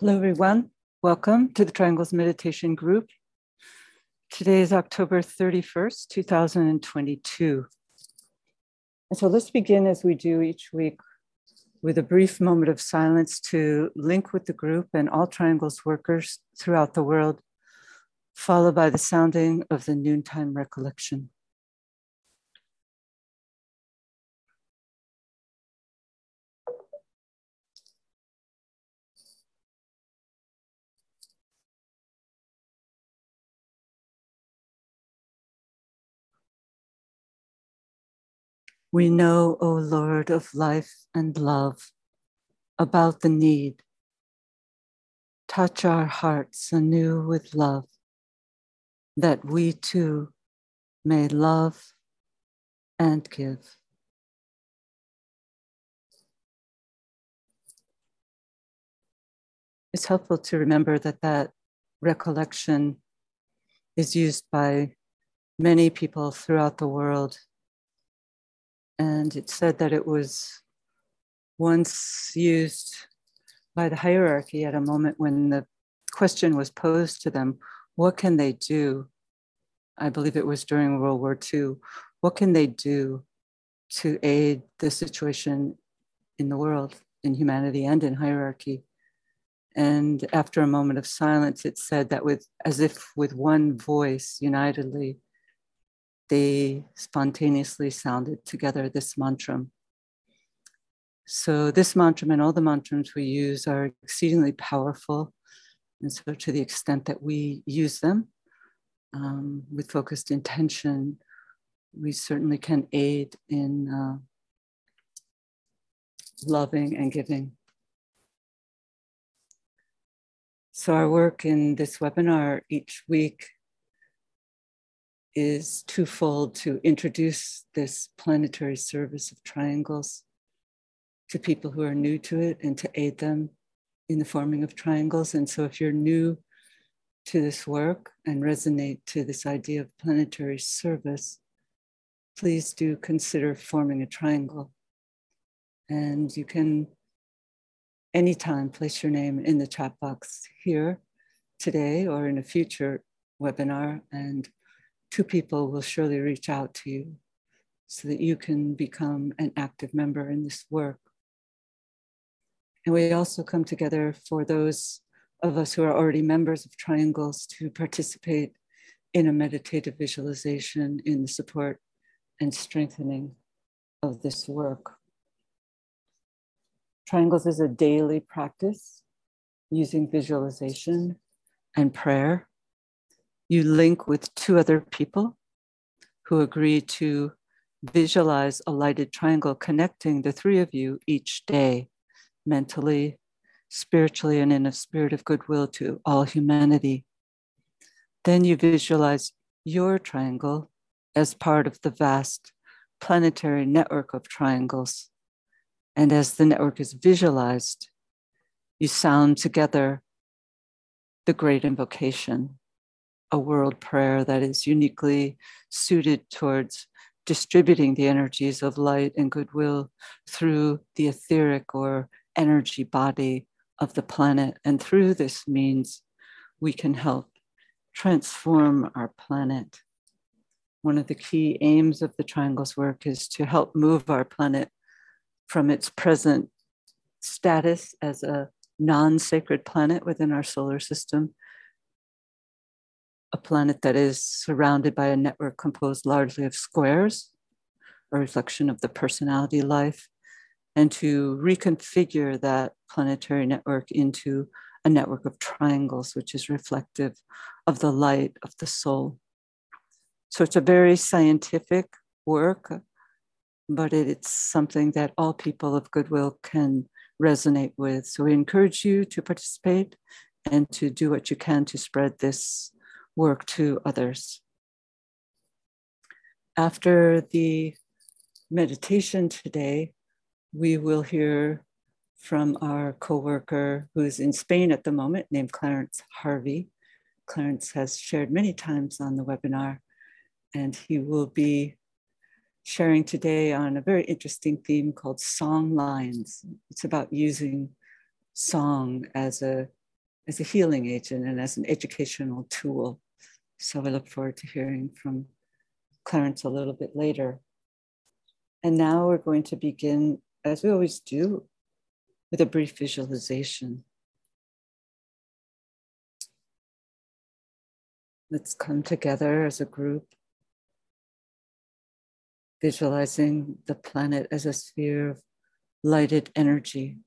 Hello, everyone. Welcome to the Triangles Meditation Group. Today is October 31st, 2022. And so let's begin as we do each week with a brief moment of silence to link with the group and all Triangles workers throughout the world, followed by the sounding of the noontime recollection. We know, O Lord of life and love, about the need. Touch our hearts anew with love, that we too may love and give. It's helpful to remember that that recollection is used by many people throughout the world and it said that it was once used by the hierarchy at a moment when the question was posed to them what can they do? I believe it was during World War II. What can they do to aid the situation in the world, in humanity, and in hierarchy? And after a moment of silence, it said that with as if with one voice, unitedly, they spontaneously sounded together this mantra. So, this mantra and all the mantras we use are exceedingly powerful. And so, to the extent that we use them um, with focused intention, we certainly can aid in uh, loving and giving. So, our work in this webinar each week is twofold to introduce this planetary service of triangles to people who are new to it and to aid them in the forming of triangles. And so, if you're new to this work and resonate to this idea of planetary service, please do consider forming a triangle. And you can anytime place your name in the chat box here today or in a future webinar and two people will surely reach out to you so that you can become an active member in this work. And we also come together for those of us who are already members of Triangles to participate in a meditative visualization in the support and strengthening of this work. Triangles is a daily practice using visualization and prayer you link with two other people who agree to visualize a lighted triangle connecting the three of you each day, mentally, spiritually, and in a spirit of goodwill to all humanity. Then you visualize your triangle as part of the vast planetary network of triangles. And as the network is visualized, you sound together the great invocation a world prayer that is uniquely suited towards distributing the energies of light and goodwill through the etheric or energy body of the planet. And through this means, we can help transform our planet. One of the key aims of the Triangles work is to help move our planet from its present status as a non sacred planet within our solar system a planet that is surrounded by a network composed largely of squares, a reflection of the personality life, and to reconfigure that planetary network into a network of triangles, which is reflective of the light of the soul. So it's a very scientific work, but it's something that all people of goodwill can resonate with. So we encourage you to participate and to do what you can to spread this work to others. After the meditation today, we will hear from our co-worker who's in Spain at the moment named Clarence Harvey. Clarence has shared many times on the webinar and he will be sharing today on a very interesting theme called song lines. It's about using song as a as a healing agent and as an educational tool. So I look forward to hearing from Clarence a little bit later. And now we're going to begin, as we always do, with a brief visualization. Let's come together as a group, visualizing the planet as a sphere of lighted energy.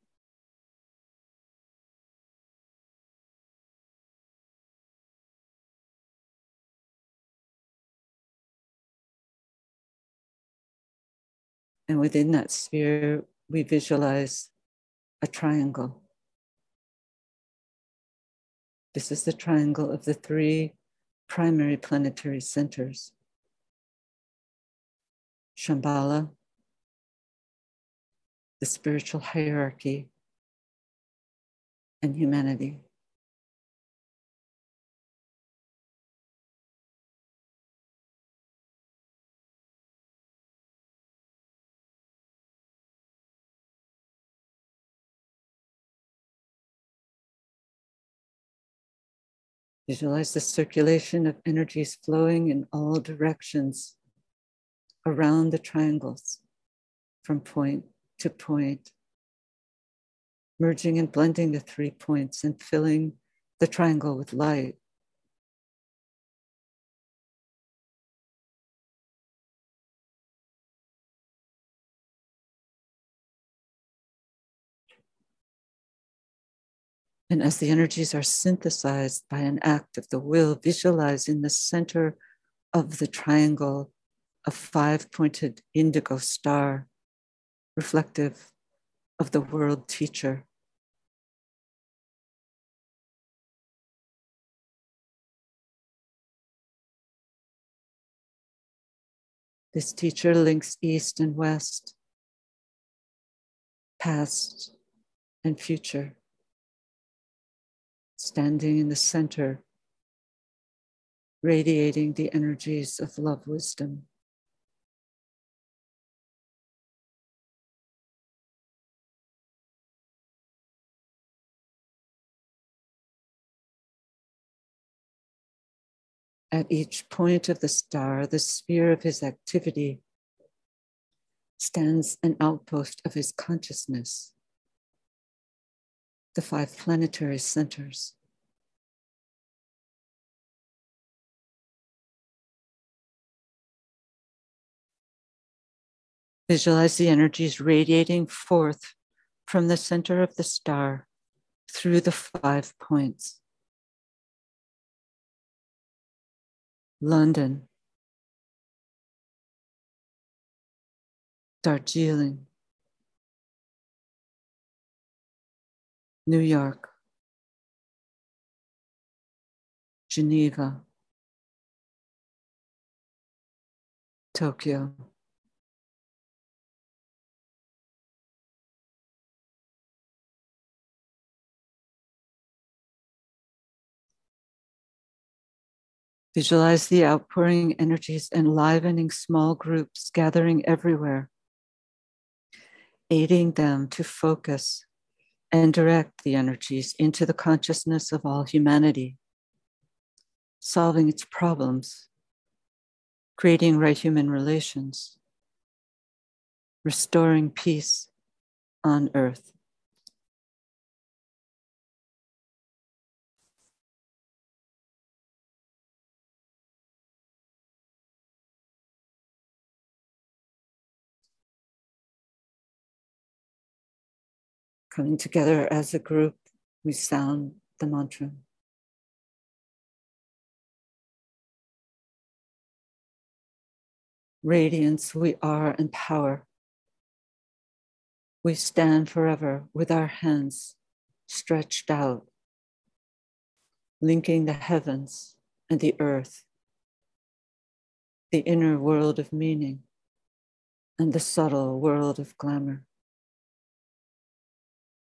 And within that sphere, we visualize a triangle. This is the triangle of the three primary planetary centers Shamballa, the spiritual hierarchy, and humanity. Visualize the circulation of energies flowing in all directions around the triangles from point to point, merging and blending the three points and filling the triangle with light. And as the energies are synthesized by an act of the will, visualize in the center of the triangle a five pointed indigo star, reflective of the world teacher. This teacher links east and west, past and future standing in the center, radiating the energies of love wisdom. At each point of the star, the sphere of his activity stands an outpost of his consciousness the five planetary centers. Visualize the energies radiating forth from the center of the star through the five points. London, Darjeeling, New York, Geneva, Tokyo. Visualize the outpouring energies enlivening small groups gathering everywhere, aiding them to focus and direct the energies into the consciousness of all humanity, solving its problems, creating right human relations, restoring peace on earth. Coming together as a group, we sound the mantra. Radiance, we are and power. We stand forever with our hands stretched out, linking the heavens and the earth, the inner world of meaning and the subtle world of glamour.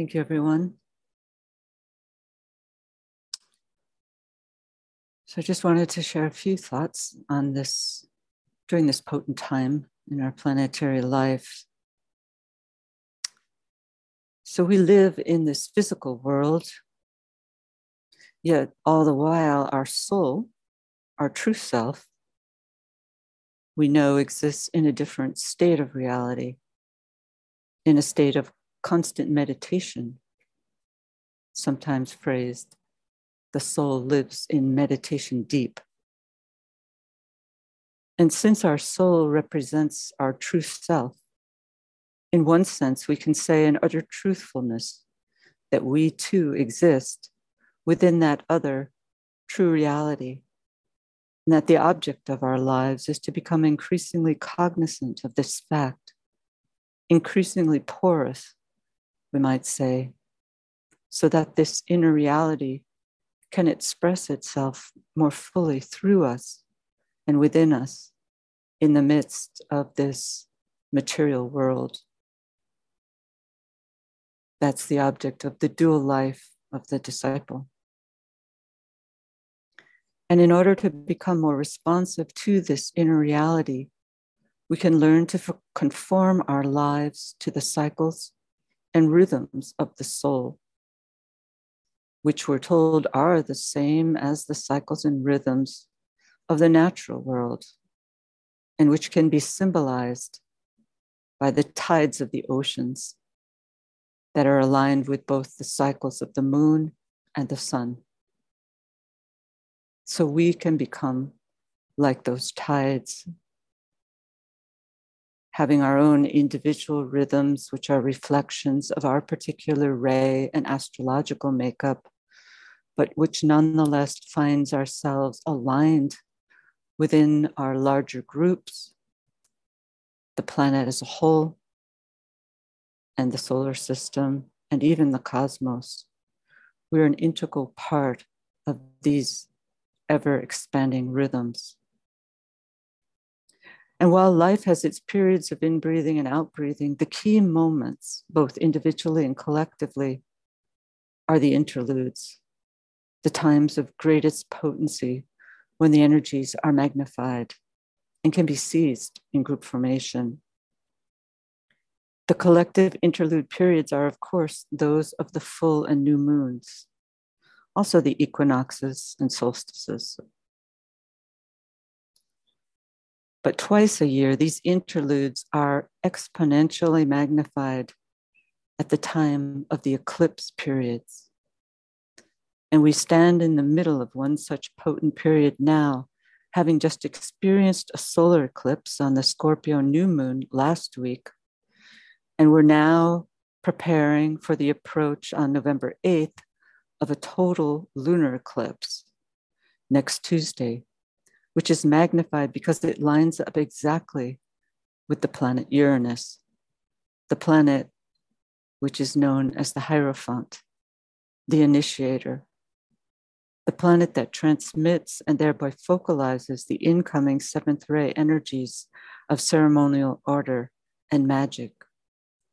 Thank you, everyone. So I just wanted to share a few thoughts on this during this potent time in our planetary life. So we live in this physical world, yet all the while our soul, our true self, we know exists in a different state of reality, in a state of constant meditation, sometimes phrased the soul lives in meditation deep. And since our soul represents our true self, in one sense, we can say in utter truthfulness that we too exist within that other true reality, and that the object of our lives is to become increasingly cognizant of this fact, increasingly porous, we might say, so that this inner reality can express itself more fully through us and within us in the midst of this material world. That's the object of the dual life of the disciple. And in order to become more responsive to this inner reality, we can learn to conform our lives to the cycles and rhythms of the soul which we're told are the same as the cycles and rhythms of the natural world, and which can be symbolized by the tides of the oceans that are aligned with both the cycles of the moon and the sun. So we can become like those tides having our own individual rhythms, which are reflections of our particular ray and astrological makeup, but which nonetheless finds ourselves aligned within our larger groups, the planet as a whole, and the solar system, and even the cosmos. We're an integral part of these ever expanding rhythms. And while life has its periods of inbreathing and outbreathing, the key moments, both individually and collectively, are the interludes, the times of greatest potency when the energies are magnified and can be seized in group formation. The collective interlude periods are, of course, those of the full and new moons, also the equinoxes and solstices. But twice a year, these interludes are exponentially magnified at the time of the eclipse periods. And we stand in the middle of one such potent period now, having just experienced a solar eclipse on the Scorpio new moon last week. And we're now preparing for the approach on November 8th of a total lunar eclipse next Tuesday, which is magnified because it lines up exactly with the planet Uranus, the planet which is known as the Hierophant, the initiator, the planet that transmits and thereby focalizes the incoming seventh ray energies of ceremonial order and magic,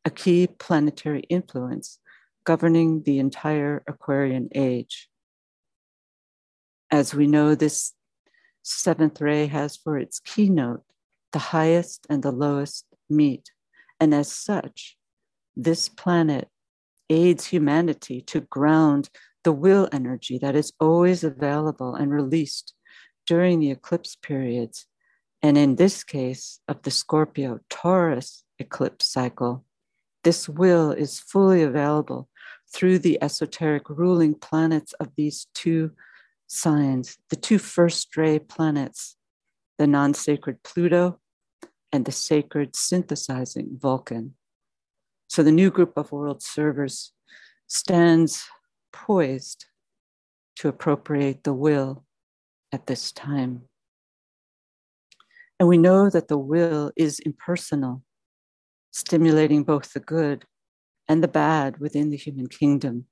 a key planetary influence governing the entire Aquarian age. As we know, this seventh ray has for its keynote the highest and the lowest meet. And as such, this planet aids humanity to ground the will energy that is always available and released during the eclipse periods. And in this case of the Scorpio Taurus eclipse cycle, this will is fully available through the esoteric ruling planets of these two signs, the two first ray planets, the non sacred Pluto and the sacred synthesizing Vulcan. So the new group of world servers stands poised to appropriate the will at this time. And we know that the will is impersonal, stimulating both the good and the bad within the human kingdom.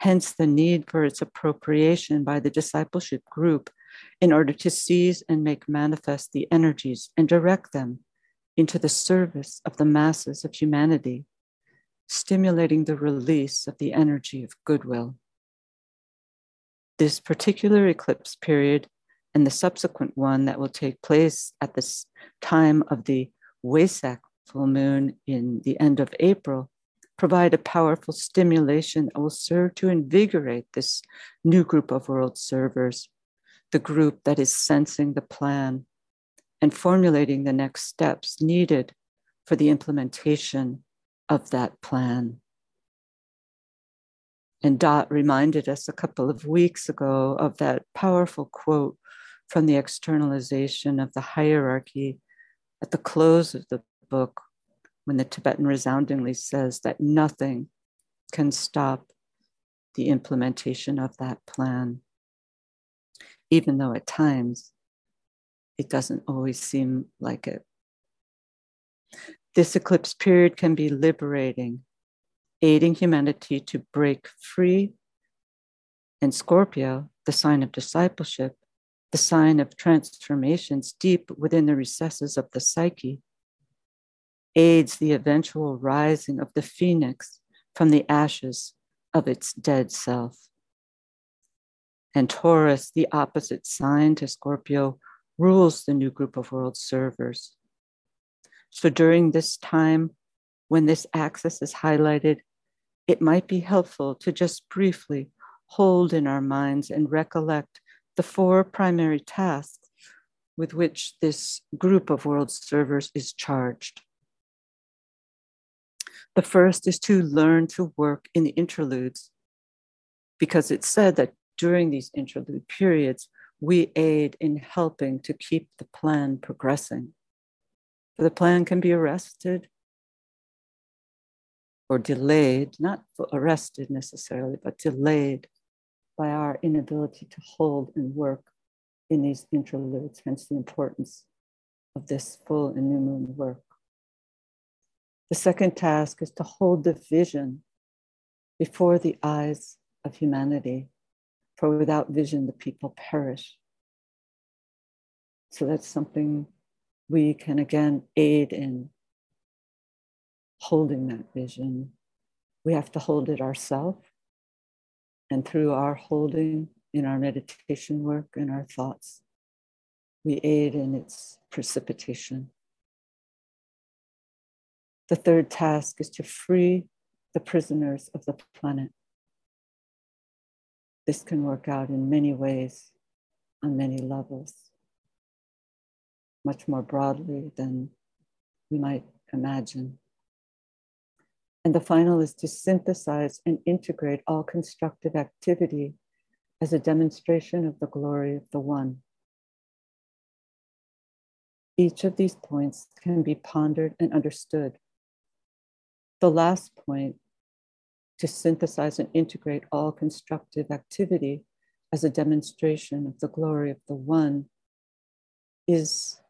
Hence, the need for its appropriation by the discipleship group in order to seize and make manifest the energies and direct them into the service of the masses of humanity, stimulating the release of the energy of goodwill. This particular eclipse period and the subsequent one that will take place at this time of the Wesak full moon in the end of April provide a powerful stimulation that will serve to invigorate this new group of world servers, the group that is sensing the plan and formulating the next steps needed for the implementation of that plan. And Dot reminded us a couple of weeks ago of that powerful quote from the externalization of the hierarchy at the close of the book, when the Tibetan resoundingly says that nothing can stop the implementation of that plan, even though at times it doesn't always seem like it. This eclipse period can be liberating, aiding humanity to break free. And Scorpio, the sign of discipleship, the sign of transformations deep within the recesses of the psyche, aids the eventual rising of the phoenix from the ashes of its dead self. And Taurus, the opposite sign to Scorpio, rules the new group of world servers. So during this time, when this axis is highlighted, it might be helpful to just briefly hold in our minds and recollect the four primary tasks with which this group of world servers is charged. The first is to learn to work in the interludes, because it's said that during these interlude periods, we aid in helping to keep the plan progressing. For the plan can be arrested or delayed, not arrested necessarily, but delayed by our inability to hold and work in these interludes, hence the importance of this full and new moon work. The second task is to hold the vision before the eyes of humanity for without vision, the people perish. So that's something we can again aid in holding that vision. We have to hold it ourselves. And through our holding in our meditation work and our thoughts, we aid in its precipitation. The third task is to free the prisoners of the planet this can work out in many ways, on many levels, much more broadly than we might imagine. And the final is to synthesize and integrate all constructive activity as a demonstration of the glory of the One. Each of these points can be pondered and understood. The last point to synthesize and integrate all constructive activity as a demonstration of the glory of the One is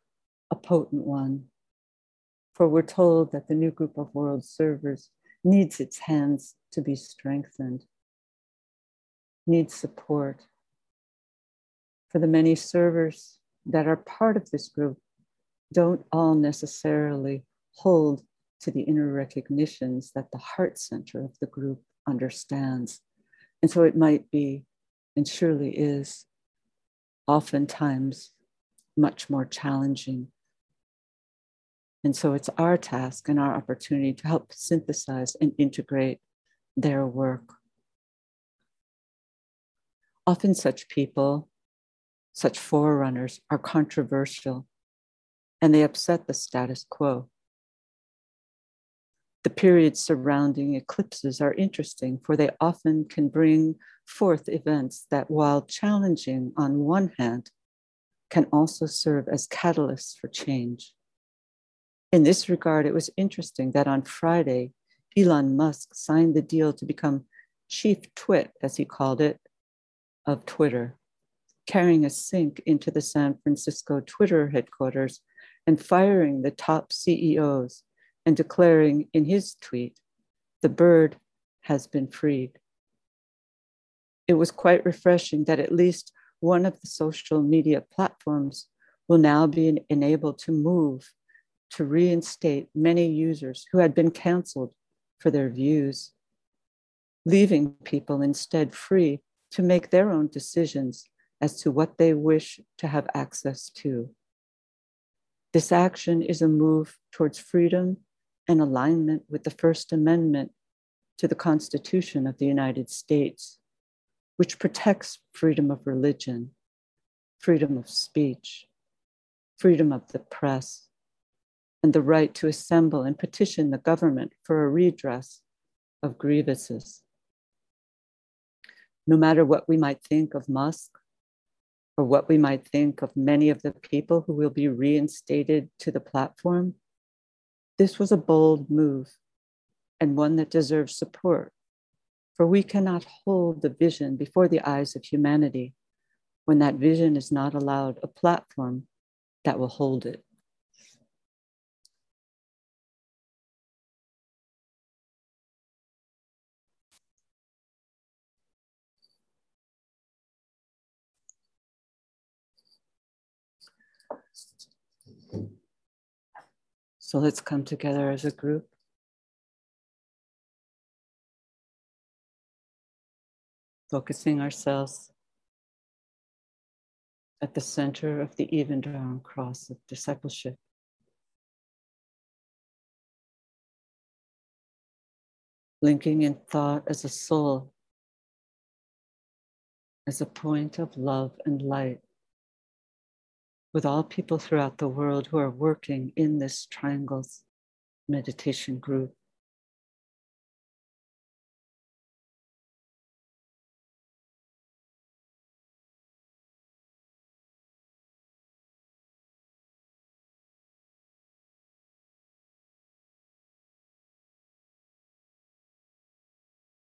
a potent one. For we're told that the new group of world servers needs its hands to be strengthened, needs support. For the many servers that are part of this group, don't all necessarily hold to the inner recognitions that the heart center of the group understands. And so it might be, and surely is, oftentimes much more challenging. And so it's our task and our opportunity to help synthesize and integrate their work. Often, such people, such forerunners, are controversial and they upset the status quo. The periods surrounding eclipses are interesting, for they often can bring forth events that, while challenging on one hand, can also serve as catalysts for change. In this regard, it was interesting that on Friday, Elon Musk signed the deal to become chief twit, as he called it, of Twitter, carrying a sink into the San Francisco Twitter headquarters and firing the top CEOs and declaring in his tweet, the bird has been freed. It was quite refreshing that at least one of the social media platforms will now be enabled to move to reinstate many users who had been canceled for their views, leaving people instead free to make their own decisions as to what they wish to have access to. This action is a move towards freedom and alignment with the First Amendment to the Constitution of the United States, which protects freedom of religion, freedom of speech, freedom of the press, and the right to assemble and petition the government for a redress of grievances. No matter what we might think of Musk or what we might think of many of the people who will be reinstated to the platform, this was a bold move and one that deserves support, for we cannot hold the vision before the eyes of humanity when that vision is not allowed a platform that will hold it. So let's come together as a group. Focusing ourselves at the center of the Evandharm cross of discipleship. Linking in thought as a soul, as a point of love and light with all people throughout the world who are working in this triangles meditation group.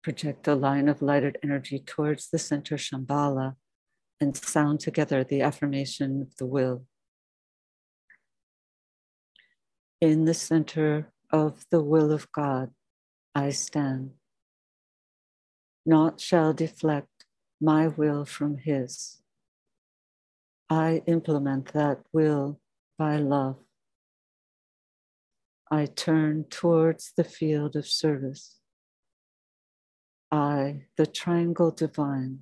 Project a line of lighted energy towards the center Shamballa and sound together the affirmation of the will. In the center of the will of God, I stand. Naught shall deflect my will from His. I implement that will by love. I turn towards the field of service. I, the triangle divine,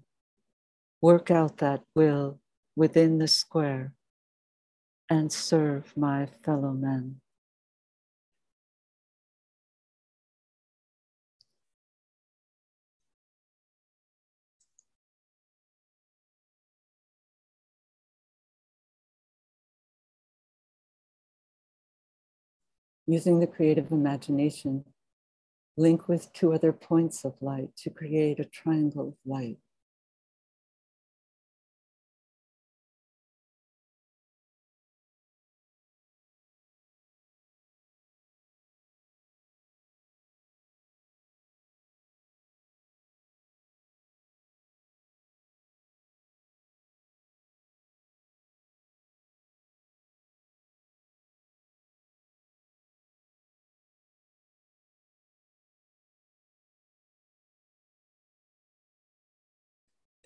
work out that will within the square and serve my fellow men. Using the creative imagination, link with two other points of light to create a triangle of light.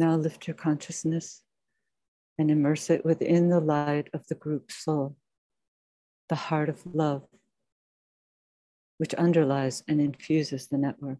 Now lift your consciousness and immerse it within the light of the group soul, the heart of love, which underlies and infuses the network.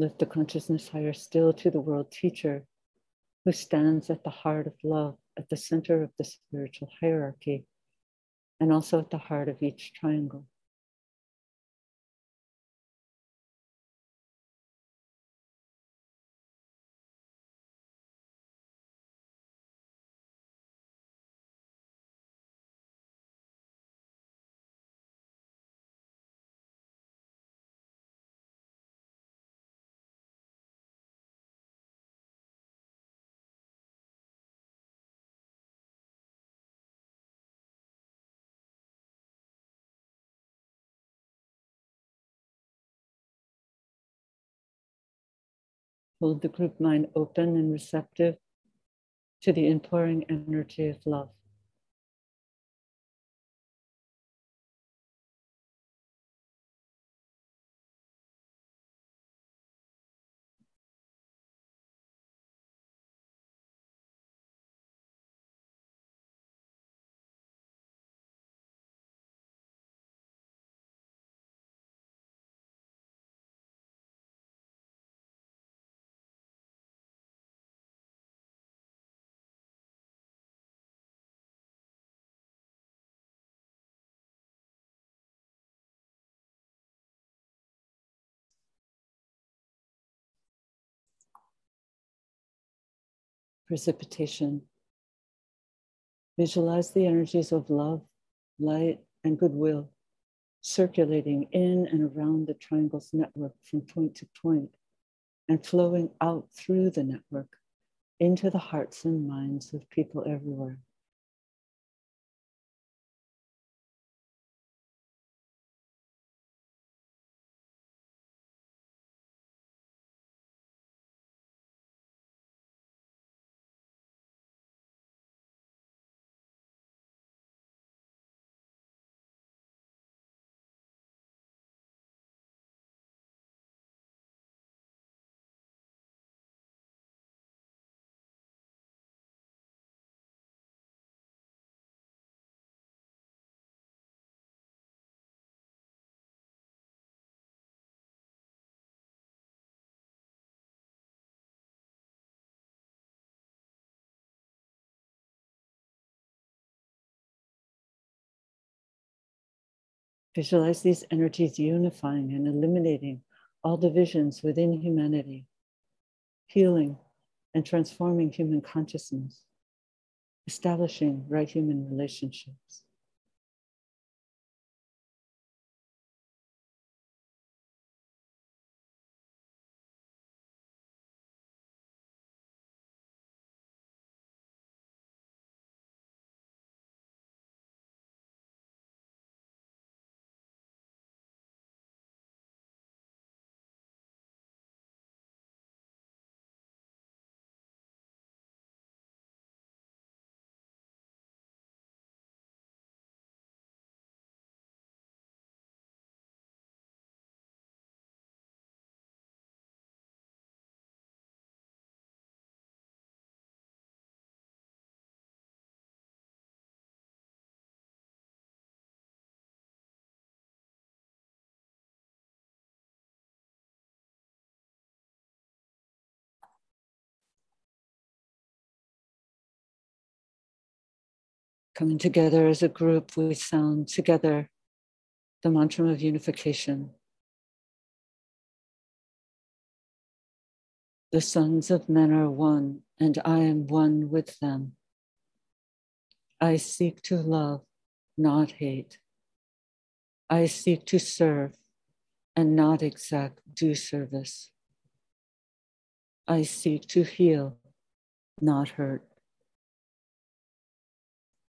Lift the consciousness higher still to the world teacher who stands at the heart of love, at the center of the spiritual hierarchy, and also at the heart of each triangle. Hold the group mind open and receptive to the imploring energy of love. Precipitation. Visualize the energies of love, light, and goodwill circulating in and around the triangle's network from point to point and flowing out through the network into the hearts and minds of people everywhere. Visualize these energies unifying and eliminating all divisions within humanity, healing and transforming human consciousness, establishing right human relationships. Coming together as a group, we sound together the mantra of unification. The sons of men are one, and I am one with them. I seek to love, not hate. I seek to serve and not exact due service. I seek to heal, not hurt.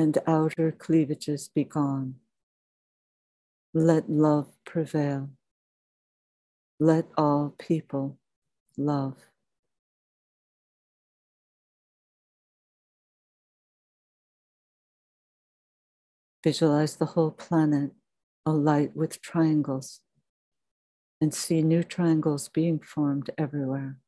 and outer cleavages be gone. Let love prevail. Let all people love. Visualize the whole planet alight with triangles and see new triangles being formed everywhere.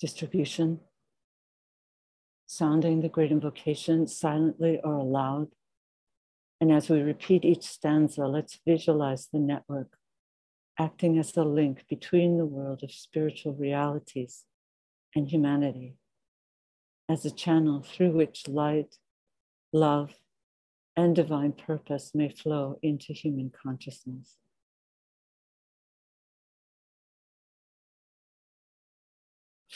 Distribution, sounding the great invocation silently or aloud. And as we repeat each stanza, let's visualize the network acting as a link between the world of spiritual realities and humanity, as a channel through which light, love, and divine purpose may flow into human consciousness.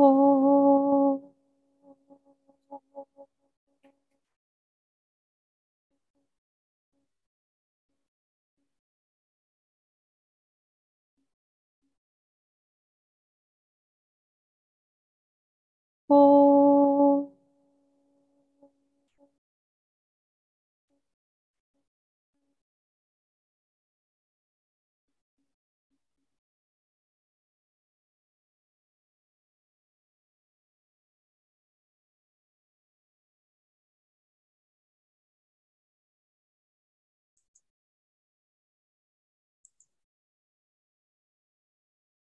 Oh.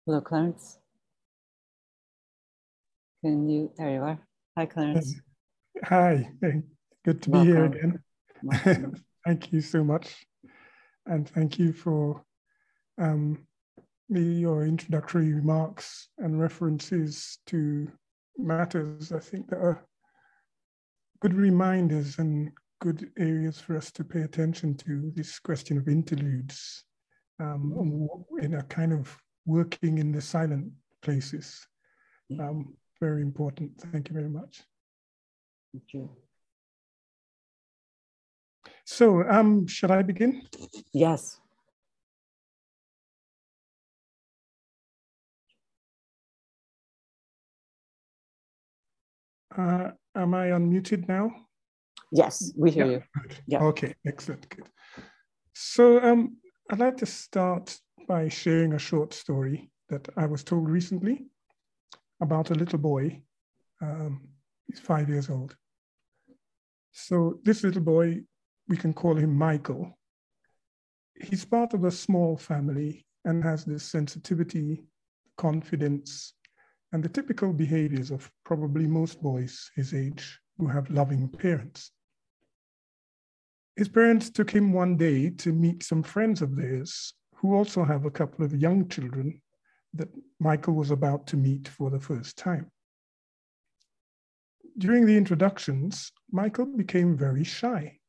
Hello, Clarence. Can you, there you are. Hi, Clarence. Hi, good to Welcome. be here again. thank you so much. And thank you for um, the, your introductory remarks and references to matters, I think that are good reminders and good areas for us to pay attention to this question of interludes um, in a kind of working in the silent places. Um, very important. Thank you very much. Thank you. So, um, should I begin? Yes. Uh, am I unmuted now? Yes, we hear yeah. you. Yeah. Okay, excellent. Good. So um, I'd like to start by sharing a short story that I was told recently about a little boy. Um, he's five years old. So this little boy, we can call him Michael. He's part of a small family and has this sensitivity, confidence, and the typical behaviors of probably most boys his age who have loving parents. His parents took him one day to meet some friends of theirs who also have a couple of young children that Michael was about to meet for the first time. During the introductions, Michael became very shy.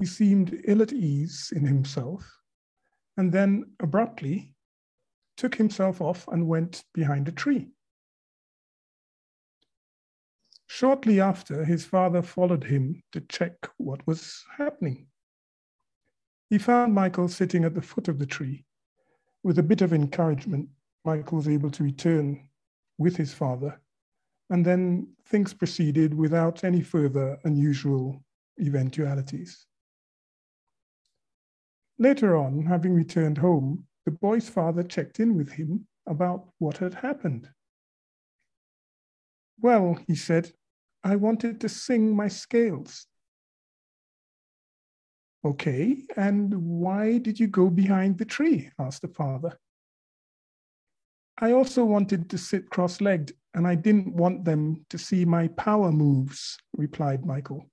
He seemed ill at ease in himself, and then abruptly took himself off and went behind a tree. Shortly after, his father followed him to check what was happening. He found Michael sitting at the foot of the tree. With a bit of encouragement, Michael was able to return with his father, and then things proceeded without any further unusual eventualities. Later on, having returned home, the boy's father checked in with him about what had happened. Well, he said, I wanted to sing my scales. Okay, and why did you go behind the tree? asked the father. I also wanted to sit cross legged, and I didn't want them to see my power moves, replied Michael.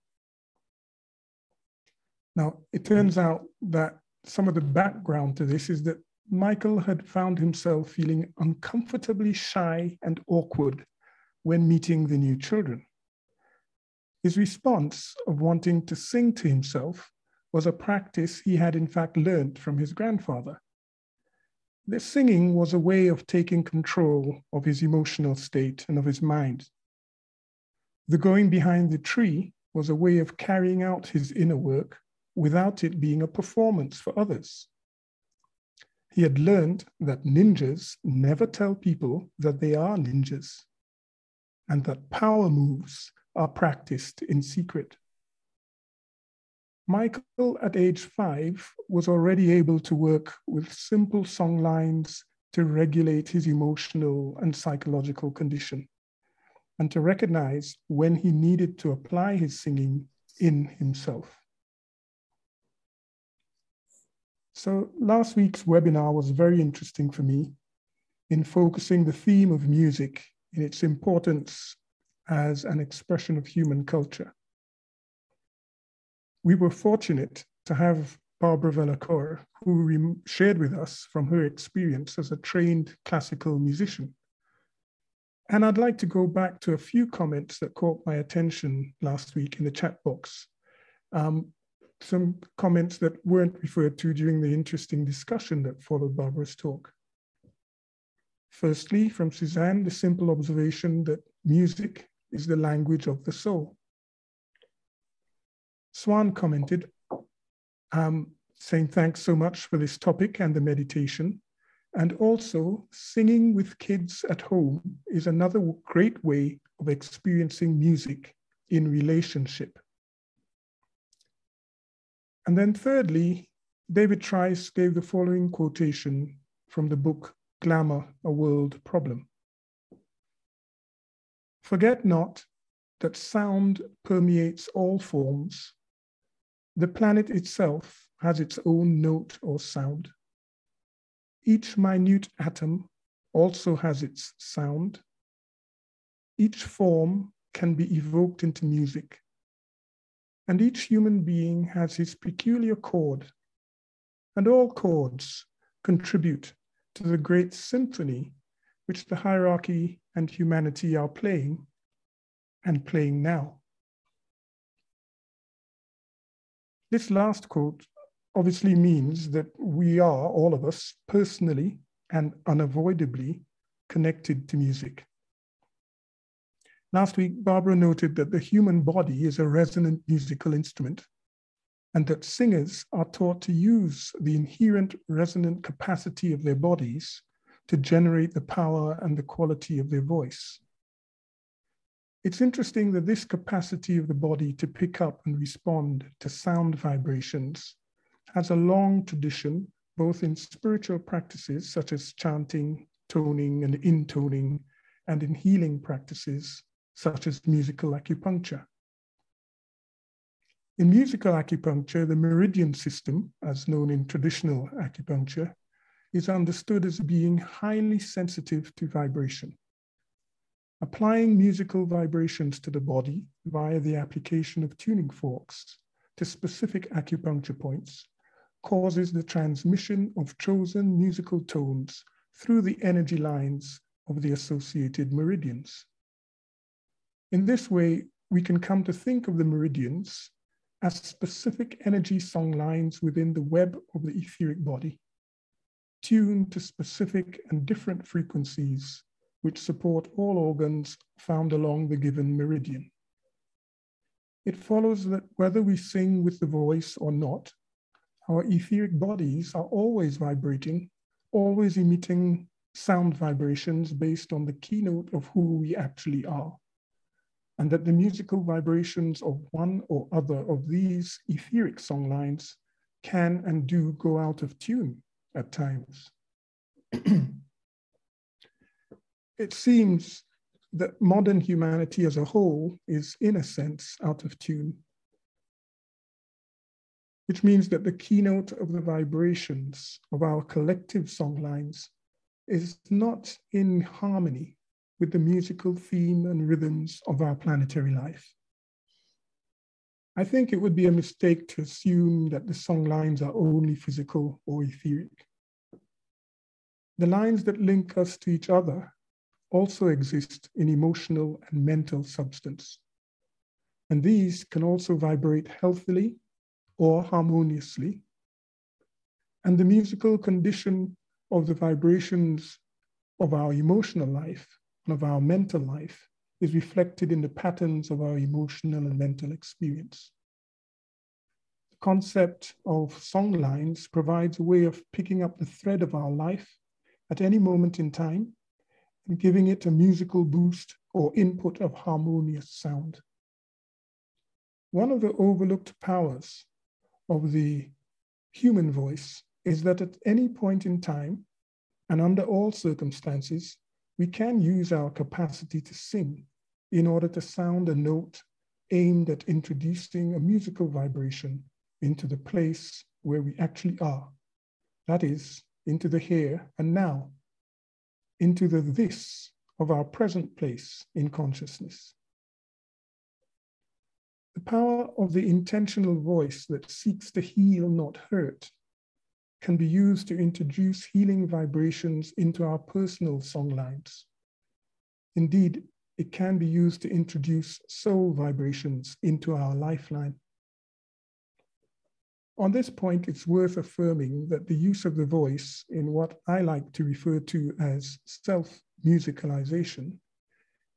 Now, it turns hmm. out that some of the background to this is that Michael had found himself feeling uncomfortably shy and awkward when meeting the new children. His response of wanting to sing to himself was a practice he had in fact learned from his grandfather. The singing was a way of taking control of his emotional state and of his mind. The going behind the tree was a way of carrying out his inner work without it being a performance for others. He had learned that ninjas never tell people that they are ninjas, and that power moves are practiced in secret. Michael, at age five, was already able to work with simple song lines to regulate his emotional and psychological condition, and to recognize when he needed to apply his singing in himself. So, last week's webinar was very interesting for me in focusing the theme of music in its importance as an expression of human culture. We were fortunate to have Barbara Vellacor, who shared with us from her experience as a trained classical musician. And I'd like to go back to a few comments that caught my attention last week in the chat box. Um, some comments that weren't referred to during the interesting discussion that followed Barbara's talk. Firstly, from Suzanne, the simple observation that music is the language of the soul. Swan commented, um, saying thanks so much for this topic and the meditation. And also, singing with kids at home is another great way of experiencing music in relationship. And then, thirdly, David Trice gave the following quotation from the book Glamour, a World Problem. Forget not that sound permeates all forms. The planet itself has its own note or sound. Each minute atom also has its sound. Each form can be evoked into music. And each human being has his peculiar chord. And all chords contribute to the great symphony which the hierarchy and humanity are playing and playing now. This last quote obviously means that we are, all of us, personally and unavoidably connected to music. Last week, Barbara noted that the human body is a resonant musical instrument and that singers are taught to use the inherent resonant capacity of their bodies to generate the power and the quality of their voice. It's interesting that this capacity of the body to pick up and respond to sound vibrations has a long tradition, both in spiritual practices such as chanting, toning, and intoning, and in healing practices such as musical acupuncture. In musical acupuncture, the meridian system, as known in traditional acupuncture, is understood as being highly sensitive to vibration. Applying musical vibrations to the body via the application of tuning forks to specific acupuncture points causes the transmission of chosen musical tones through the energy lines of the associated meridians. In this way, we can come to think of the meridians as specific energy song lines within the web of the etheric body, tuned to specific and different frequencies which support all organs found along the given meridian. It follows that whether we sing with the voice or not, our etheric bodies are always vibrating, always emitting sound vibrations based on the keynote of who we actually are. And that the musical vibrations of one or other of these etheric song lines can and do go out of tune at times. it seems that modern humanity as a whole is, in a sense, out of tune, which means that the keynote of the vibrations of our collective songlines is not in harmony with the musical theme and rhythms of our planetary life. I think it would be a mistake to assume that the songlines are only physical or etheric. The lines that link us to each other also exist in emotional and mental substance. And these can also vibrate healthily or harmoniously. And the musical condition of the vibrations of our emotional life and of our mental life is reflected in the patterns of our emotional and mental experience. The concept of song lines provides a way of picking up the thread of our life at any moment in time and giving it a musical boost or input of harmonious sound. One of the overlooked powers of the human voice is that at any point in time and under all circumstances, we can use our capacity to sing in order to sound a note aimed at introducing a musical vibration into the place where we actually are. That is, into the here and now into the this of our present place in consciousness. The power of the intentional voice that seeks to heal, not hurt, can be used to introduce healing vibrations into our personal songlines. Indeed, it can be used to introduce soul vibrations into our lifeline. On this point, it's worth affirming that the use of the voice in what I like to refer to as self musicalization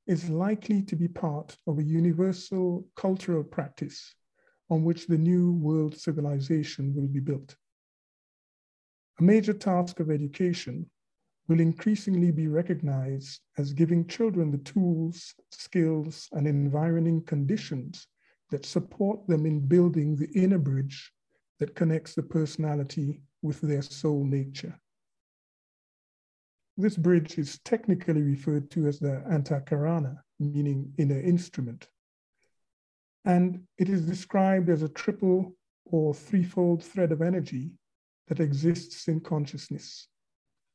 is likely to be part of a universal cultural practice on which the new world civilization will be built. A major task of education will increasingly be recognized as giving children the tools, skills, and environing conditions that support them in building the inner bridge that connects the personality with their soul nature. This bridge is technically referred to as the antakarana, meaning inner instrument. And it is described as a triple or threefold thread of energy that exists in consciousness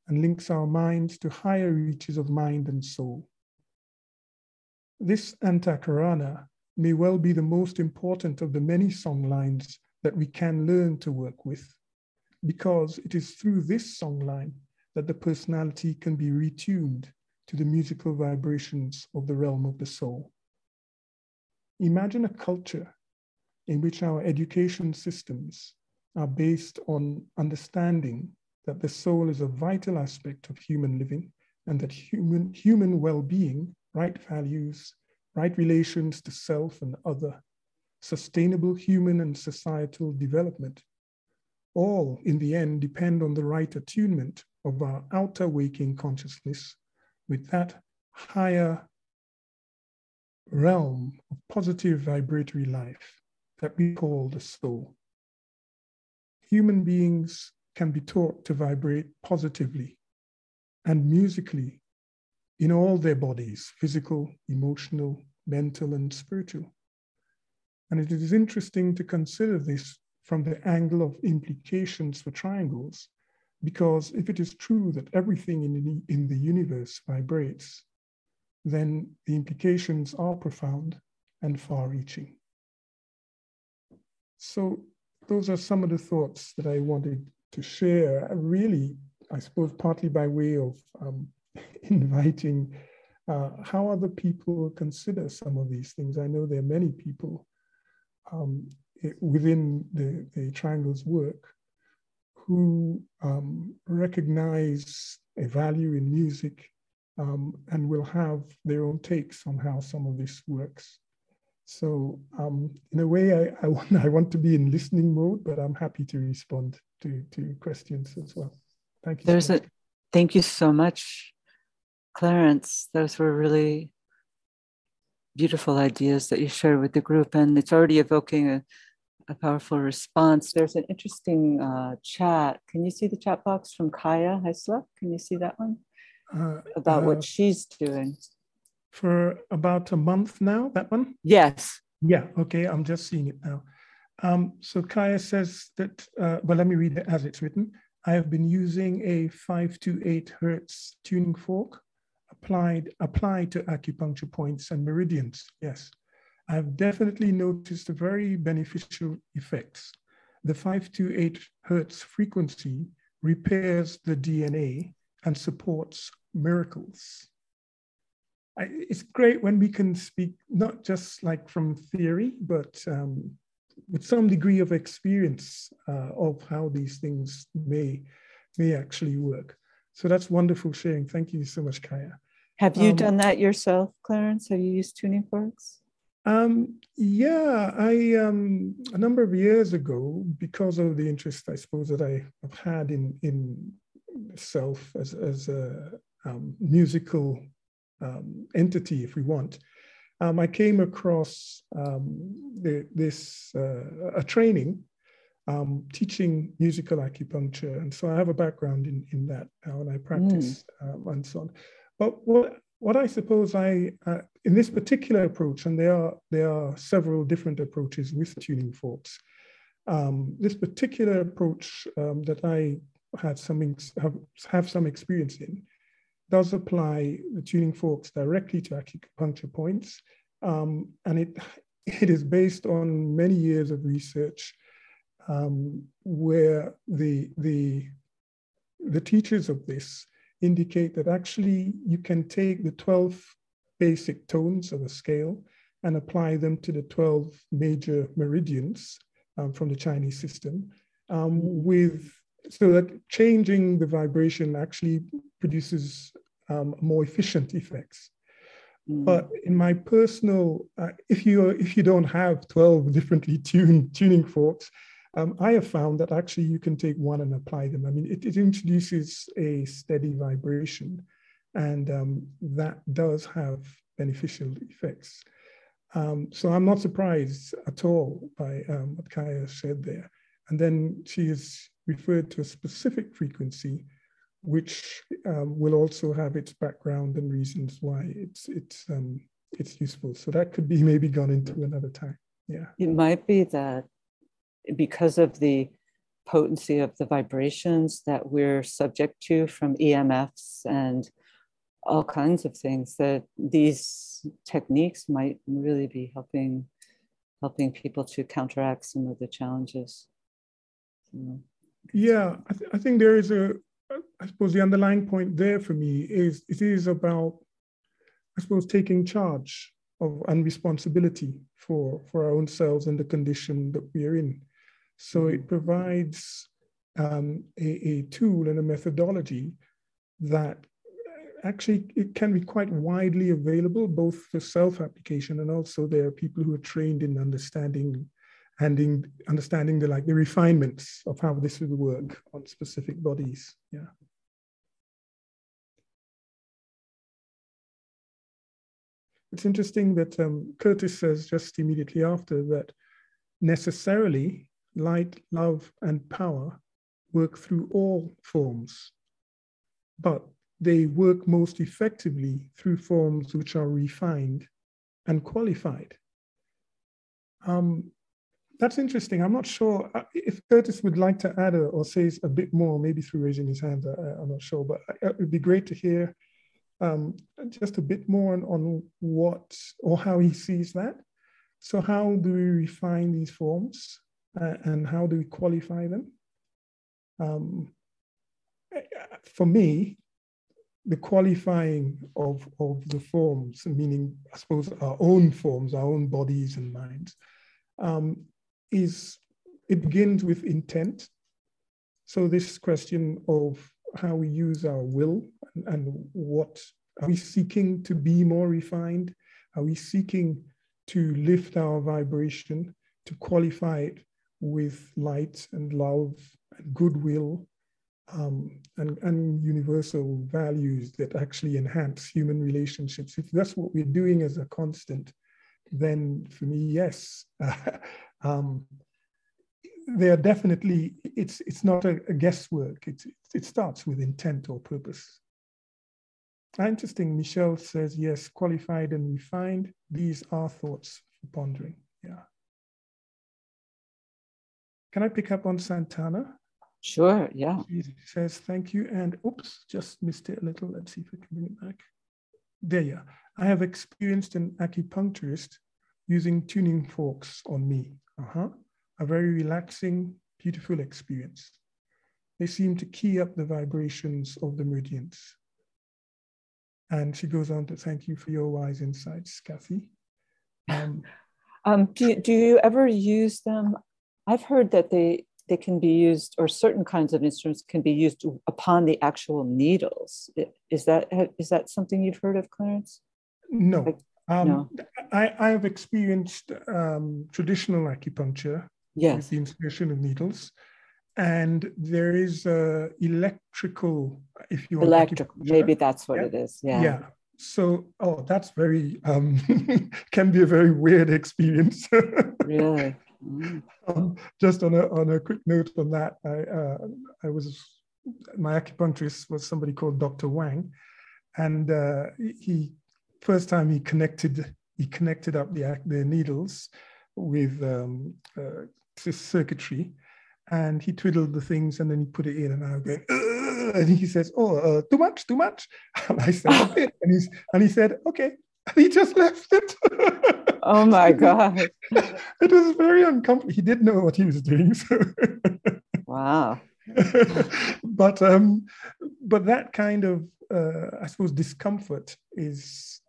and links our minds to higher reaches of mind and soul. This antakarana may well be the most important of the many song lines that we can learn to work with, because it is through this songline that the personality can be retuned to the musical vibrations of the realm of the soul. Imagine a culture in which our education systems are based on understanding that the soul is a vital aspect of human living and that human, human well-being, right values, right relations to self and other, sustainable human and societal development, all in the end depend on the right attunement of our outer waking consciousness with that higher realm of positive vibratory life that we call the soul. Human beings can be taught to vibrate positively and musically in all their bodies physical, emotional, mental, and spiritual. And it is interesting to consider this from the angle of implications for triangles, because if it is true that everything in the, in the universe vibrates, then the implications are profound and far reaching. So, those are some of the thoughts that I wanted to share, really, I suppose, partly by way of um, inviting uh, how other people consider some of these things. I know there are many people um, within the, the Triangle's work who um, recognize a value in music um, and will have their own takes on how some of this works. So um, in a way, I, I, want, I want to be in listening mode, but I'm happy to respond to, to questions as well. Thank you. There's so a, thank you so much, Clarence. Those were really beautiful ideas that you shared with the group, and it's already evoking a, a powerful response. There's an interesting uh, chat. Can you see the chat box from Kaya Heisler? Can you see that one? Uh, About uh, what she's doing. For about a month now, that one? Yes. Yeah, okay, I'm just seeing it now. Um, so Kaya says that, uh, well, let me read it as it's written. I have been using a 528 hertz tuning fork applied, applied to acupuncture points and meridians. Yes. I've definitely noticed the very beneficial effects. The 5 to 8 hertz frequency repairs the DNA and supports miracles. I, it's great when we can speak not just like from theory, but um, with some degree of experience uh, of how these things may may actually work. So that's wonderful sharing. Thank you so much, Kaya. Have you um, done that yourself, Clarence? Have you used tuning forks? Um, yeah, I um, a number of years ago, because of the interest I suppose that I have had in in self as as a um, musical um, entity, if we want, um, I came across um, the, this uh, a training um, teaching musical acupuncture, and so I have a background in in that now, and I practice mm. and so on. But what what I suppose I uh, in this particular approach, and there are there are several different approaches with tuning forks. Um, this particular approach um, that I had some have, have some experience in does apply the tuning forks directly to acupuncture points. Um, and it, it is based on many years of research um, where the, the, the teachers of this indicate that actually you can take the 12 basic tones of a scale and apply them to the 12 major meridians um, from the Chinese system um, with so that changing the vibration actually produces um, more efficient effects. Mm. But in my personal, uh, if you if you don't have twelve differently tuned tuning forks, um, I have found that actually you can take one and apply them. I mean, it, it introduces a steady vibration, and um, that does have beneficial effects. Um, so I'm not surprised at all by um, what Kaya said there. And then she has referred to a specific frequency which um, will also have its background and reasons why it's it's um, it's useful. So that could be maybe gone into another time. Yeah, it might be that because of the potency of the vibrations that we're subject to from EMFs and all kinds of things that these techniques might really be helping helping people to counteract some of the challenges. So, Yeah, I, th- I think there is a, I suppose the underlying point there for me is it is about, I suppose, taking charge of and responsibility for, for our own selves and the condition that we are in. So it provides um, a, a tool and a methodology that actually it can be quite widely available both for self-application and also there are people who are trained in understanding and in understanding the like the refinements of how this would work on specific bodies. Yeah. It's interesting that um, curtis says just immediately after that necessarily light love and power work through all forms but they work most effectively through forms which are refined and qualified. Um, that's interesting. I'm not sure uh, if Curtis would like to add a, or say a bit more, maybe through raising his hand. Uh, I'm not sure, but uh, it would be great to hear um, just a bit more on, on, what or how he sees that. So, how do we refine these forms uh, and how do we qualify them? Um, for me, the qualifying of, of the forms, meaning, I suppose, our own forms, our own bodies and minds, um, is it begins with intent. So this question of how we use our will and, and what are we seeking to be more refined? Are we seeking to lift our vibration, to qualify it with light and love and goodwill um, and, and universal values that actually enhance human relationships. If that's what we're doing as a constant, then for me, yes. um, they are definitely, it's, it's not a, a guesswork. It's, it starts with intent or purpose. Interesting, Michelle says, yes, qualified and refined. These are thoughts for pondering. Yeah. Can I pick up on Santana? Sure, yeah. He says thank you. And oops, just missed it a little. Let's see if I can bring it back. There you are. I have experienced an acupuncturist using tuning forks on me. Uh-huh. A very relaxing, beautiful experience. They seem to key up the vibrations of the meridians. And she goes on to thank you for your wise insights, Kathy. Um, um, do, do you ever use them? I've heard that they they can be used, or certain kinds of instruments can be used upon the actual needles. Is that is that something you've heard of, Clarence? No. Like, um, no. I, I have experienced um, traditional acupuncture yes. with the insertion of needles, and there is uh, electrical, if you want. Electrical, maybe that's what yeah? it is. Yeah. Yeah. So, oh, that's very um, can be a very weird experience. really. Um, just on a on a quick note on that, I uh, I was my acupuncturist was somebody called Dr. Wang, and uh, he first time he connected he connected up the the needles with um, uh, circuitry, and he twiddled the things and then he put it in, and I was going. And he says, "Oh, uh, too much, too much." And I said, and he's and he said, "Okay," and he just left it. oh my god it was very uncomfortable he did know what he was doing so wow but um but that kind of uh, i suppose discomfort is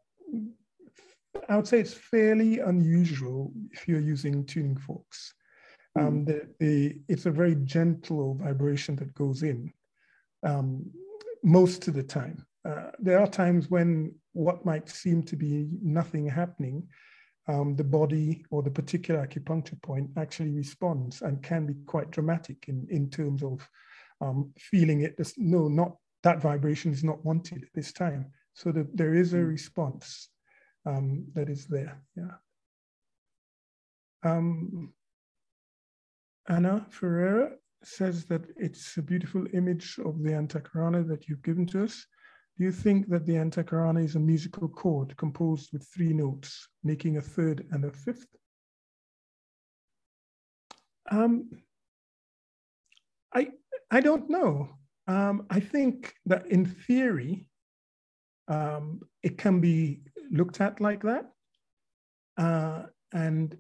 i would say it's fairly unusual if you're using tuning forks um, hmm. the, the, it's a very gentle vibration that goes in um, most of the time. Uh, there are times when what might seem to be nothing happening um, the body or the particular acupuncture point actually responds and can be quite dramatic in, in terms of um, feeling it. As, no, not that vibration is not wanted at this time. So that there is a hmm. response um, that is there. Yeah. Um, Anna Ferreira says that it's a beautiful image of the Antakarana that you've given to us. Do you think that the antakarana is a musical chord composed with three notes, making a third and a fifth? Um, I, I don't know. Um, I think that in theory, um, it can be looked at like that. Uh, and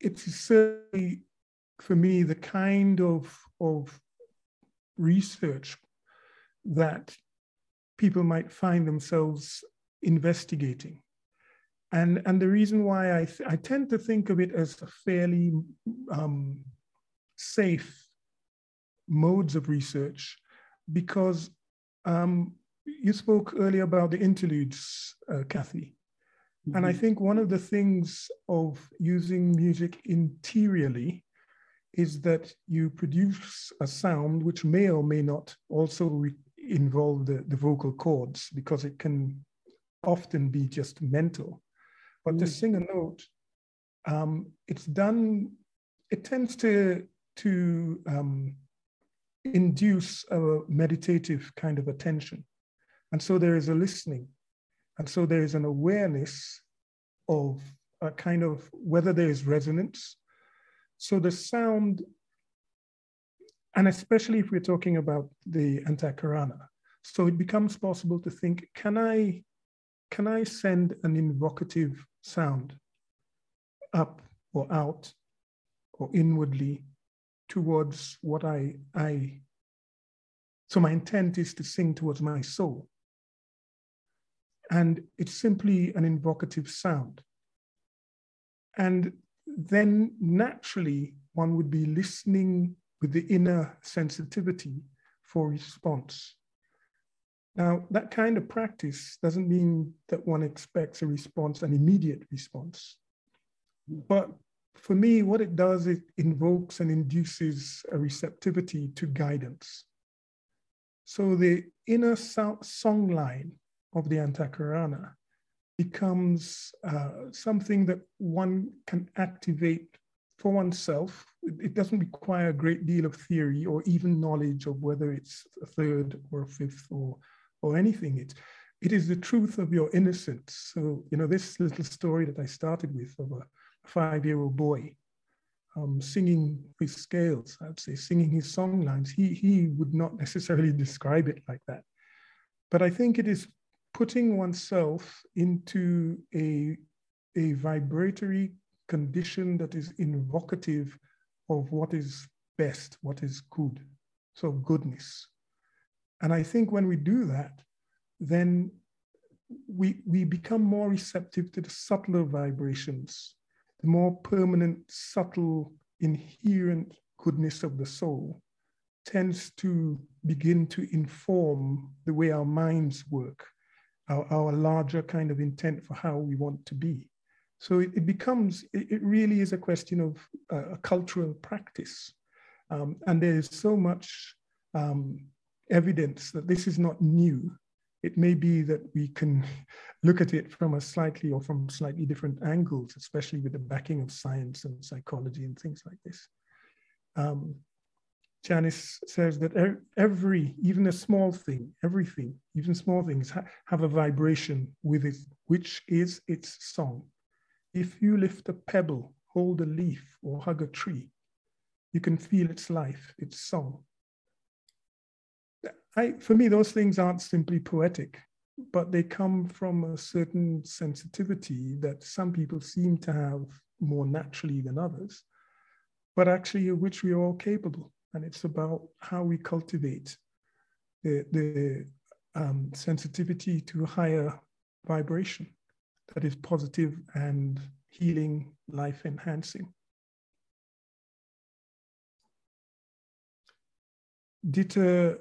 it's certainly, for me, the kind of, of research that people might find themselves investigating. And, and the reason why I, I tend to think of it as a fairly um, safe modes of research, because um, you spoke earlier about the interludes, uh, Kathy. Mm-hmm. And I mm-hmm. think one of the things of using music interiorly is that you produce a sound which may or may not also re- involve the, the vocal cords because it can often be just mental. But mm. to sing a note, um, it's done, it tends to, to um, induce a meditative kind of attention. And so there is a listening. And so there is an awareness of a kind of whether there is resonance. So the sound, and especially if we're talking about the Antakarana, so it becomes possible to think, can I, can I send an invocative sound up or out or inwardly towards what I, I, so my intent is to sing towards my soul. And it's simply an invocative sound. And then naturally, one would be listening with the inner sensitivity for response. Now, that kind of practice doesn't mean that one expects a response, an immediate response. But for me, what it does, it invokes and induces a receptivity to guidance. So the inner so- song line of the Antakarana becomes uh, something that one can activate for oneself. It doesn't require a great deal of theory or even knowledge of whether it's a third or a fifth or, or anything. It, it is the truth of your innocence. So, you know, this little story that I started with of a five year old boy um, singing his scales, I'd say, singing his song lines, he, he would not necessarily describe it like that. But I think it is putting oneself into a, a vibratory condition that is invocative of what is best, what is good, so goodness. And I think when we do that, then we, we become more receptive to the subtler vibrations, the more permanent, subtle, inherent goodness of the soul tends to begin to inform the way our minds work our, our larger kind of intent for how we want to be. So it, it becomes, it, it, really is a question of uh, a cultural practice. Um, and there is so much um, evidence that this is not new. It may be that we can look at it from a slightly or from slightly different angles, especially with the backing of science and psychology and things like this. Um, Janice says that every, even a small thing, everything, even small things ha have a vibration with it, which is its song. If you lift a pebble, hold a leaf, or hug a tree, you can feel its life, its song. I, for me, those things aren't simply poetic, but they come from a certain sensitivity that some people seem to have more naturally than others, but actually of which we are all capable and it's about how we cultivate the, the um, sensitivity to higher vibration that is positive and healing, life enhancing. Dieter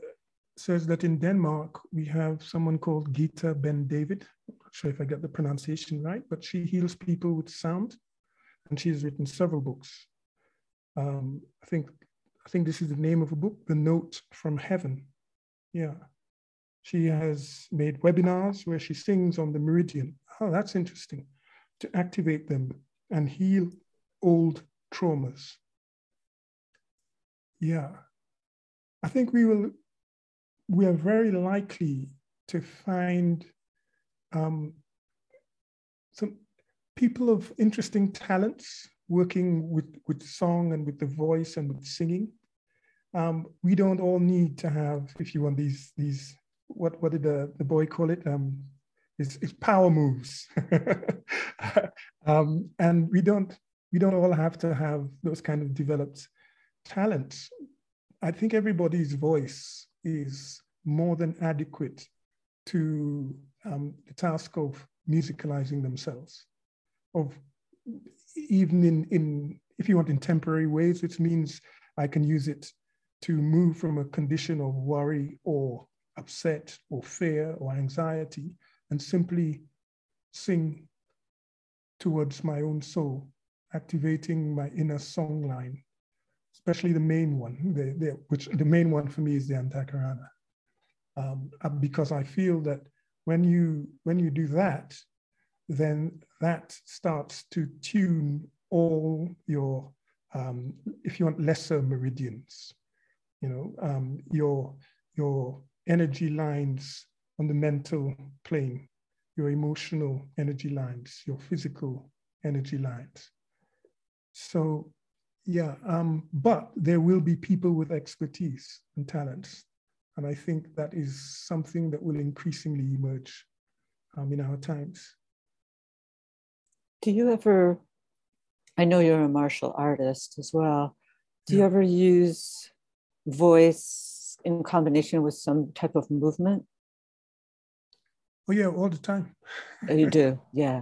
says that in Denmark, we have someone called Githa Ben-David. I'm not sure if I get the pronunciation right, but she heals people with sound. And she has written several books. Um, I think I think this is the name of a book, The Note from Heaven. Yeah. She has made webinars where she sings on the meridian. Oh, that's interesting. To activate them and heal old traumas. Yeah. I think we will, we are very likely to find um, some people of interesting talents working with, with song and with the voice and with singing. Um, we don't all need to have, if you want these, these what, what did the, the boy call it? Um, it's, power moves. um, and we don't, we don't all have to have those kind of developed talents. I think everybody's voice is more than adequate to um, the task of musicalizing themselves, of even in, in, if you want, in temporary ways, which means I can use it to move from a condition of worry or upset or fear or anxiety and simply sing towards my own soul, activating my inner song line, especially the main one, the, the, which the main one for me is the Antahkarana. Um, uh, because I feel that when you when you do that, then that starts to tune all your, um, if you want, lesser meridians. You know, um, your your energy lines on the mental plane, your emotional energy lines, your physical energy lines. So, yeah, um, but there will be people with expertise and talents. And I think that is something that will increasingly emerge um, in our times. Do you ever, I know you're a martial artist as well, do yeah. you ever use voice in combination with some type of movement? Oh yeah, all the time. Oh, you do, yeah.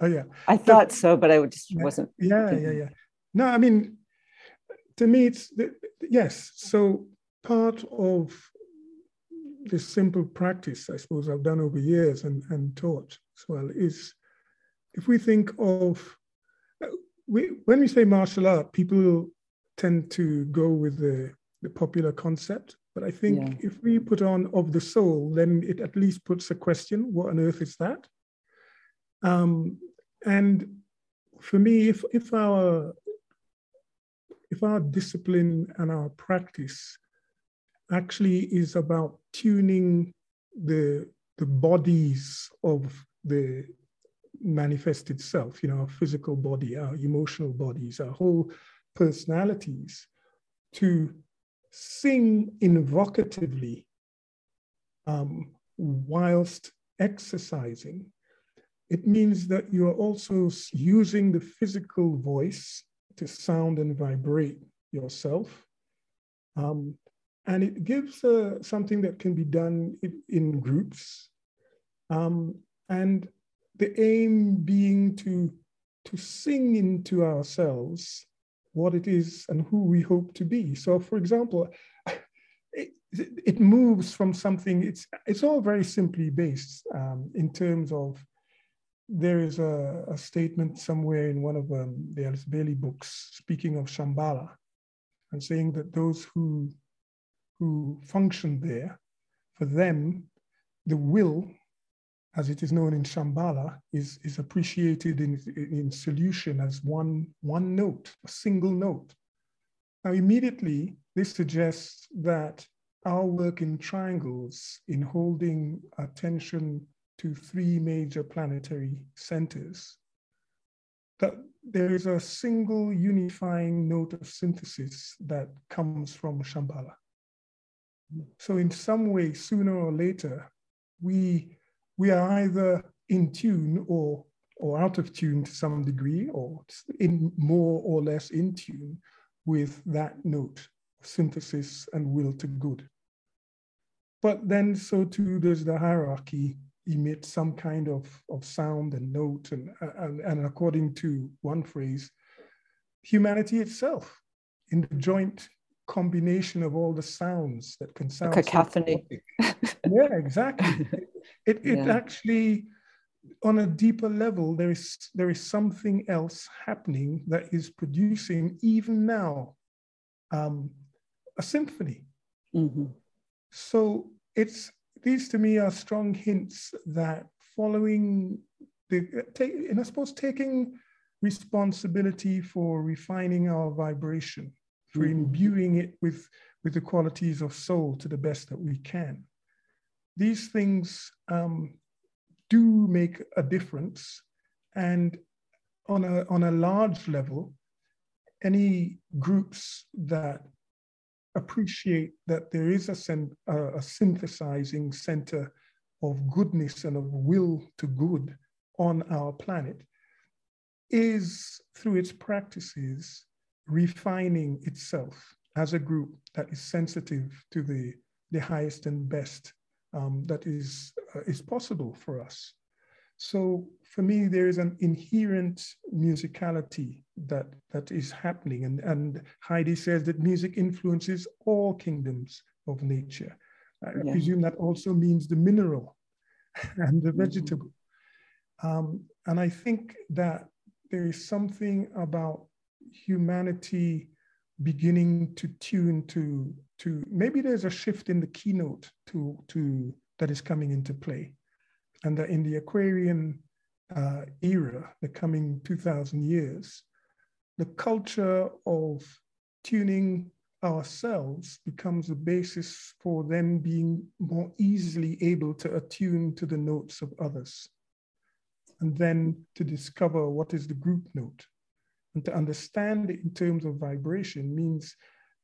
oh yeah. I thought so, but I just wasn't. Yeah, yeah, yeah. No, I mean, to me, it's yes. So part of this simple practice, I suppose, I've done over years and, and taught as well, is if we think of uh, we, when we say martial art, people tend to go with the, the popular concept. But I think yeah. if we put on of the soul, then it at least puts a question: What on earth is that? Um, and for me, if if our if our discipline and our practice actually is about tuning the the bodies of the manifest itself, you know, our physical body, our emotional bodies, our whole personalities, to sing invocatively um, whilst exercising. It means that you are also using the physical voice to sound and vibrate yourself. Um, and it gives uh, something that can be done in, in groups. Um, and the aim being to, to sing into ourselves what it is and who we hope to be. So, for example, it, it moves from something, it's, it's all very simply based um, in terms of there is a, a, statement somewhere in one of um, the Alice Bailey books speaking of Shamballa and saying that those who, who function there, for them, the will as it is known in Shamballa, is, is appreciated in, in solution as one, one note, a single note. Now, immediately, this suggests that our work in triangles, in holding attention to three major planetary centers, that there is a single unifying note of synthesis that comes from Shamballa. So, in some way, sooner or later, we we are either in tune or or out of tune to some degree, or in more or less in tune with that note of synthesis and will to good. But then so too does the hierarchy emit some kind of, of sound and note, and, and, and according to one phrase, humanity itself in the joint combination of all the sounds that can sound. A cacophony. So yeah, exactly. It, it yeah. actually, on a deeper level, there is there is something else happening that is producing even now um, a symphony. Mm-hmm. So it's these to me are strong hints that following the take, and I suppose taking responsibility for refining our vibration, for mm-hmm. imbuing it with with the qualities of soul to the best that we can these things um, do make a difference. And on a, on a large level, any groups that appreciate that there is a, a synthesizing center of goodness and of will to good on our planet is through its practices refining itself as a group that is sensitive to the, the highest and best um, that is, uh, is possible for us. So for me, there is an inherent musicality that, that is happening. And, and Heidi says that music influences all kingdoms of nature. I yeah. presume that also means the mineral and the mm-hmm. vegetable. Um, and I think that there is something about humanity beginning to tune to to maybe there's a shift in the keynote to to that is coming into play. And that in the aquarian uh, era the coming 2000 years the culture of tuning ourselves becomes a basis for then being more easily able to attune to the notes of others. And then to discover what is the group note and to understand it in terms of vibration means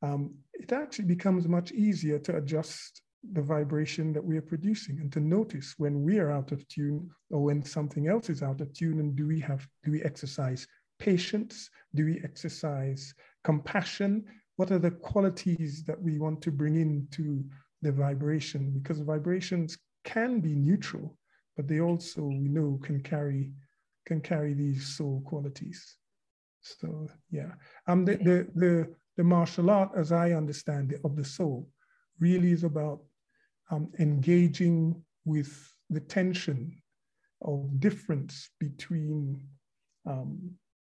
um, it actually becomes much easier to adjust the vibration that we are producing and to notice when we are out of tune or when something else is out of tune and do we have do we exercise patience? Do we exercise compassion? What are the qualities that we want to bring into the vibration? Because vibrations can be neutral but they also we know can carry can carry these soul qualities so yeah, um, the, the, the, the martial art, as I understand it, of the soul, really is about um, engaging with the tension of difference between, um,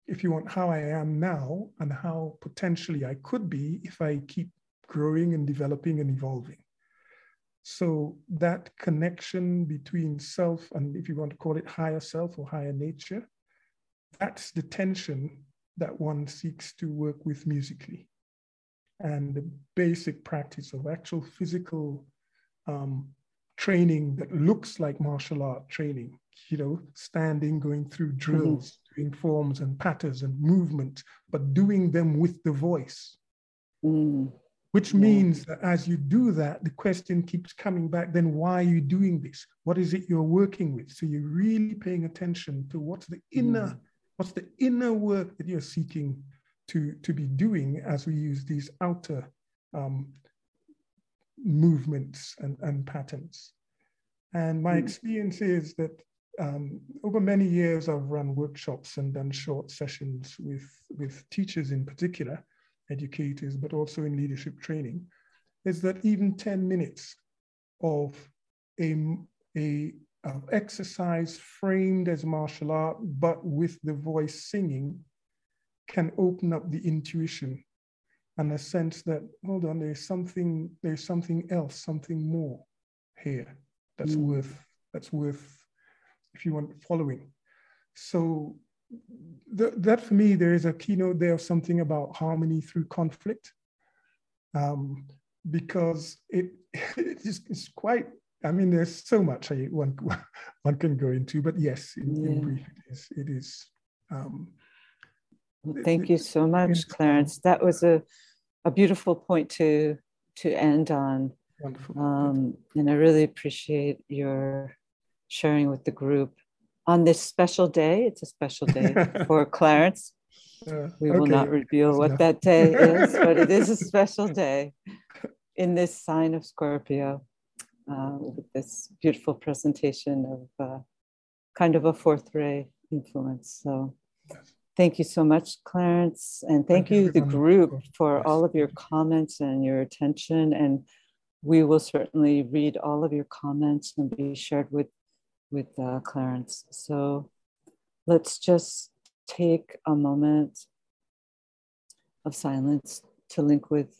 if you want, how I am now and how potentially I could be if I keep growing and developing and evolving. So that connection between self and, if you want to call it higher self or higher nature, that's the tension that one seeks to work with musically. And the basic practice of actual physical um, training that looks like martial art training, you know, standing, going through mm-hmm. drills, mm-hmm. doing forms and patterns and movement, but doing them with the voice. Mm. Which means that as you do that, the question keeps coming back then why are you doing this? What is it you're working with? So you're really paying attention to what's the inner mm What's the inner work that you're seeking to, to be doing as we use these outer um, movements and, and patterns? And my mm. experience is that um, over many years, I've run workshops and done short sessions with, with teachers in particular, educators, but also in leadership training, is that even 10 minutes of a, a of exercise framed as martial art, but with the voice singing, can open up the intuition and a sense that hold on, there's something, there's something else, something more here that's mm. worth that's worth, if you want, following. So th- that for me, there is a keynote there of something about harmony through conflict, um, because it, it is it's quite I mean, there's so much one one can go into, but yes, in, yeah. in brief, it is. It is um, well, thank you so much, Clarence. That was a, a beautiful point to to end on. Wonderful. Um, and I really appreciate your sharing with the group on this special day. It's a special day for Clarence. Uh, we will okay. not reveal what that day is, but it is a special day in this sign of Scorpio uh, with this beautiful presentation of uh, kind of a fourth ray influence. So thank you so much, Clarence. And thank, thank you, the group, for yes. all of your comments and your attention. And we will certainly read all of your comments and be shared with, with uh, Clarence. So let's just take a moment of silence to link with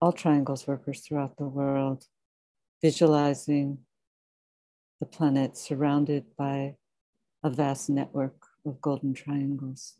all triangles workers throughout the world visualizing the planet surrounded by a vast network of golden triangles.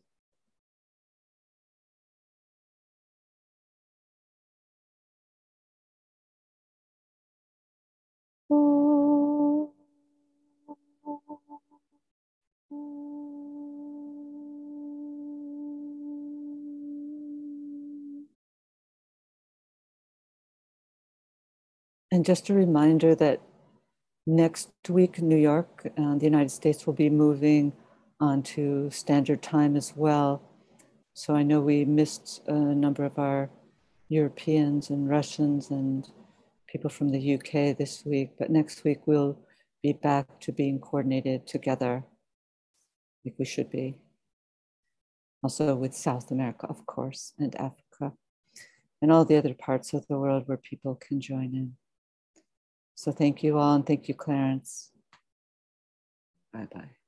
And just a reminder that next week, New York, uh, the United States will be moving onto standard time as well. So I know we missed a number of our Europeans and Russians and people from the UK this week, but next week we'll be back to being coordinated together like we should be. Also with South America, of course, and Africa, and all the other parts of the world where people can join in. So thank you all, and thank you, Clarence. Bye bye.